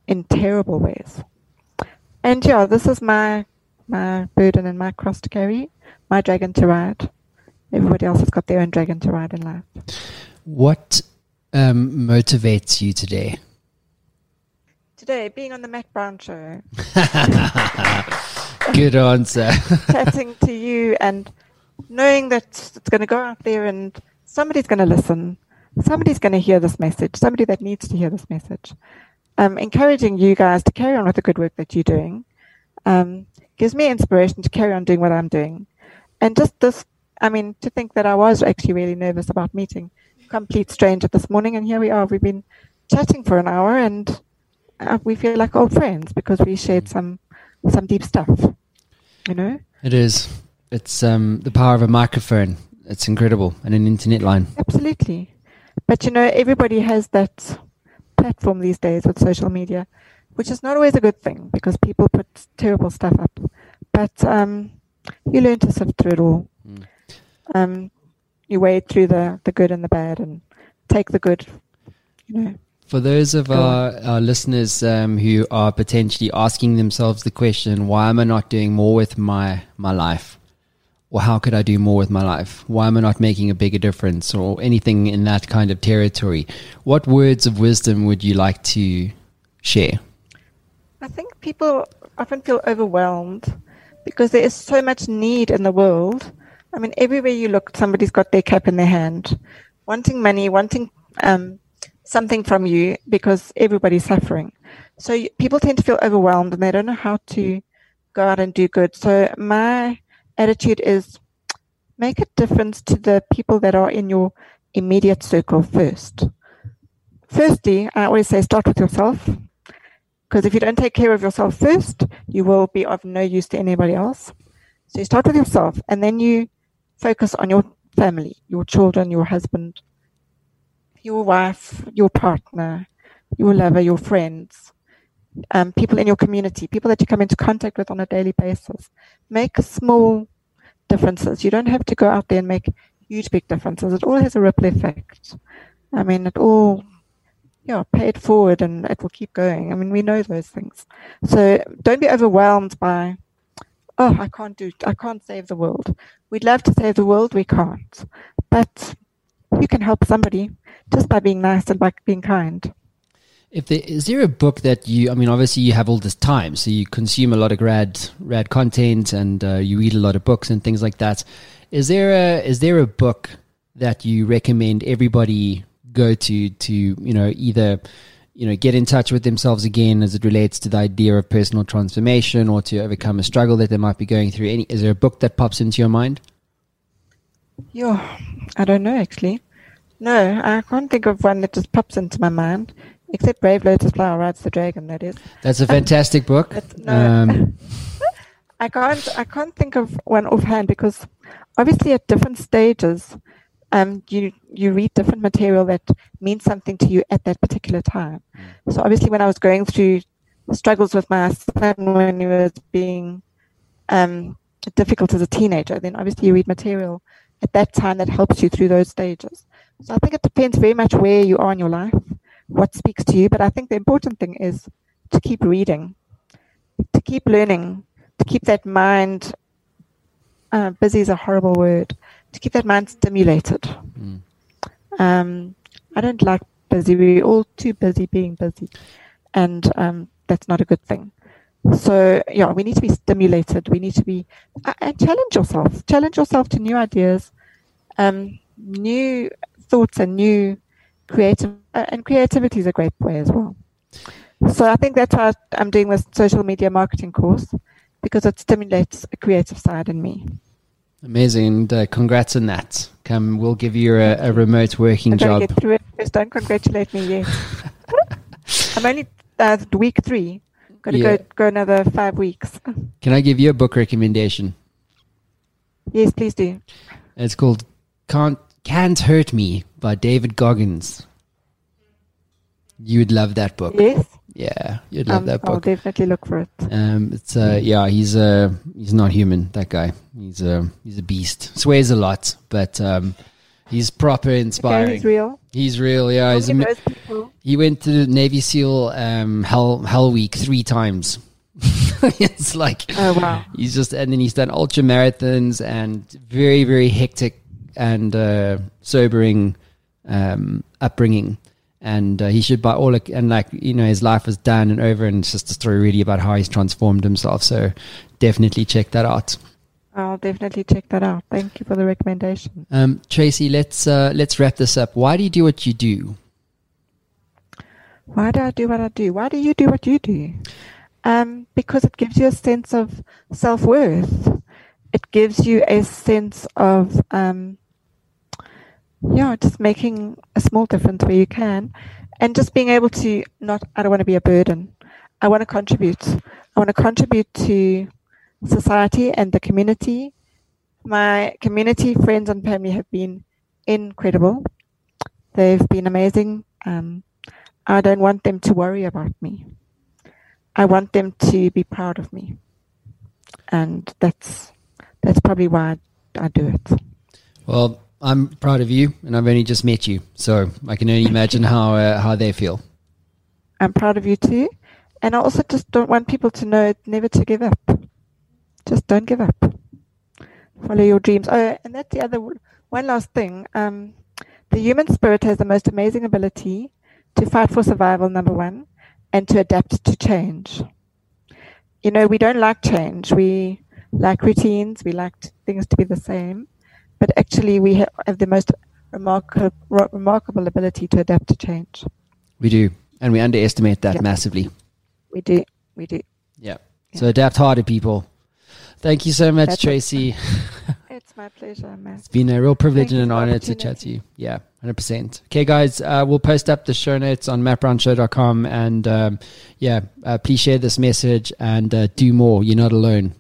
in terrible ways. And yeah, this is my my burden and my cross to carry, my dragon to ride. Everybody else has got their own dragon to ride in life. What um, motivates you today? Today, being on the Matt Brown show, Good answer. chatting to you and knowing that it's going to go out there and somebody's going to listen. Somebody's going to hear this message. Somebody that needs to hear this message. Um, encouraging you guys to carry on with the good work that you're doing um, gives me inspiration to carry on doing what I'm doing. And just this, I mean, to think that I was actually really nervous about meeting complete stranger this morning, and here we are. We've been chatting for an hour, and uh, we feel like old friends because we shared some some deep stuff. You know. It is. It's um, the power of a microphone. It's incredible, and an internet line. Absolutely. But you know, everybody has that platform these days with social media, which is not always a good thing because people put terrible stuff up. But um, you learn to sift through it all. Mm. Um, you wade through the, the good and the bad and take the good, you know. For those of our, our listeners um, who are potentially asking themselves the question, why am I not doing more with my, my life? Or how could I do more with my life? Why am I not making a bigger difference or anything in that kind of territory? What words of wisdom would you like to share? I think people often feel overwhelmed because there is so much need in the world. I mean, everywhere you look, somebody's got their cap in their hand, wanting money, wanting um, something from you because everybody's suffering. So you, people tend to feel overwhelmed and they don't know how to go out and do good. So my attitude is make a difference to the people that are in your immediate circle first. Firstly, I always say start with yourself because if you don't take care of yourself first, you will be of no use to anybody else. So you start with yourself and then you focus on your family, your children, your husband, your wife, your partner, your lover, your friends, um, people in your community, people that you come into contact with on a daily basis. Make small differences. You don't have to go out there and make huge, big differences. It all has a ripple effect. I mean, it all yeah, pay it forward and it will keep going. I mean, we know those things. So don't be overwhelmed by, oh, I can't do, I can't save the world. We'd love to save the world, we can't. But you can help somebody just by being nice and by being kind. If there, is there a book that you? I mean, obviously you have all this time, so you consume a lot of rad rad content, and uh, you read a lot of books and things like that. Is there a is there a book that you recommend everybody go to to you know either you know get in touch with themselves again as it relates to the idea of personal transformation or to overcome a struggle that they might be going through? Any is there a book that pops into your mind? Yeah, I don't know actually. No, I can't think of one that just pops into my mind, except Brave Lotus Flower Rides the Dragon. That is. That's a fantastic book. No, Um, I can't. I can't think of one offhand because obviously at different stages, um, you you read different material that means something to you at that particular time. So obviously, when I was going through struggles with my son when he was being um, difficult as a teenager, then obviously you read material at that time that helps you through those stages. So I think it depends very much where you are in your life, what speaks to you. But I think the important thing is to keep reading, to keep learning, to keep that mind uh, busy is a horrible word. To keep that mind stimulated. Mm. Um, I don't like busy. We're all too busy being busy, and um, that's not a good thing. So yeah, we need to be stimulated. We need to be uh, and challenge yourself. Challenge yourself to new ideas, um, new thoughts, and new creative. Uh, and creativity is a great way as well. So I think that's why I'm doing this social media marketing course because it stimulates a creative side in me. Amazing, and uh, congrats on that. Come, we'll give you a, a remote working I job. get through it. Just don't congratulate me yet. I'm only uh, week three. Got to Yeah. go go another five weeks. Can I give you a book recommendation? Yes, please do. It's called "Can't Can't Hurt Me" by David Goggins. You would love that book. Yes, Yeah, you'd love um, that book. I'll definitely look for it. Um, it's uh, yeah, he's uh, he's not human. That guy, he's a he's a beast. Swears a lot, but um, he's proper Okay, inspiring. he's real. He's real. Yeah, he's Look a, at those people. he went to Navy SEAL um, Hell Hell Week three times. it's like Oh wow. he's just and then he's done ultra marathons and very very hectic and uh, sobering um, upbringing. And uh, he should by all and like you know his life was done and over and it's just a story really about how he's transformed himself. So definitely check that out. I'll definitely check that out. Thank you for the recommendation. Um, Tracy, let's uh, let's wrap this up. Why do you do what you do? Why do I do what I do? Why do you do what you do? Um, because it gives you a sense of self worth. It gives you a sense of, um, yeah, just making a small difference where you can, and just being able to not. I don't want to be a burden. I want to contribute. I want to contribute to society and the community. My community, friends, and family have been incredible. They've been amazing. Um, I don't want them to worry about me. I want them to be proud of me, and that's that's probably why I, do it. Well, I'm proud of you, and I've only just met you, so I can only imagine how uh, how they feel. I'm proud of you too, and I also just don't want people to know never to give up. Just don't give up. Follow your dreams. Oh, and that's the other one last thing. Um, the human spirit has the most amazing ability to fight for survival. Number one, and to adapt to change. You know, we don't like change. We like routines. We like things to be the same, but actually, we have the most remarkable, remarkable ability to adapt to change. We do, and we underestimate that Yeah. massively. We do. We do. Yeah. So adapt harder, people. Thank you so much, That's it. Tracy. It's my pleasure, Matt. It's been a real privilege Thank and you an honor to chat to you. Yeah, 100%. Okay, guys, uh, we'll post up the show notes on mattbrownshow.com. And um, yeah, uh, please share this message and uh, do more. You're not alone.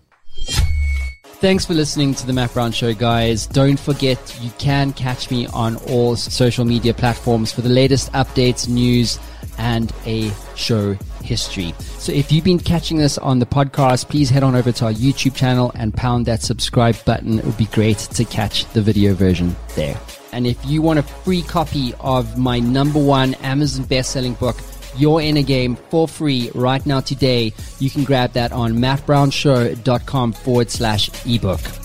Thanks for listening to the Matt Brown Show, guys. Don't forget you can catch me on all social media platforms for the latest updates, news, and a show history. So if you've been catching this on the podcast, please head on over to our YouTube channel and pound that subscribe button. It would be great to catch the video version there. And if you want a free copy of my number one Amazon best-selling book, you're in a game for free right now today. You can grab that on mattbrownshow.com forward slash ebook.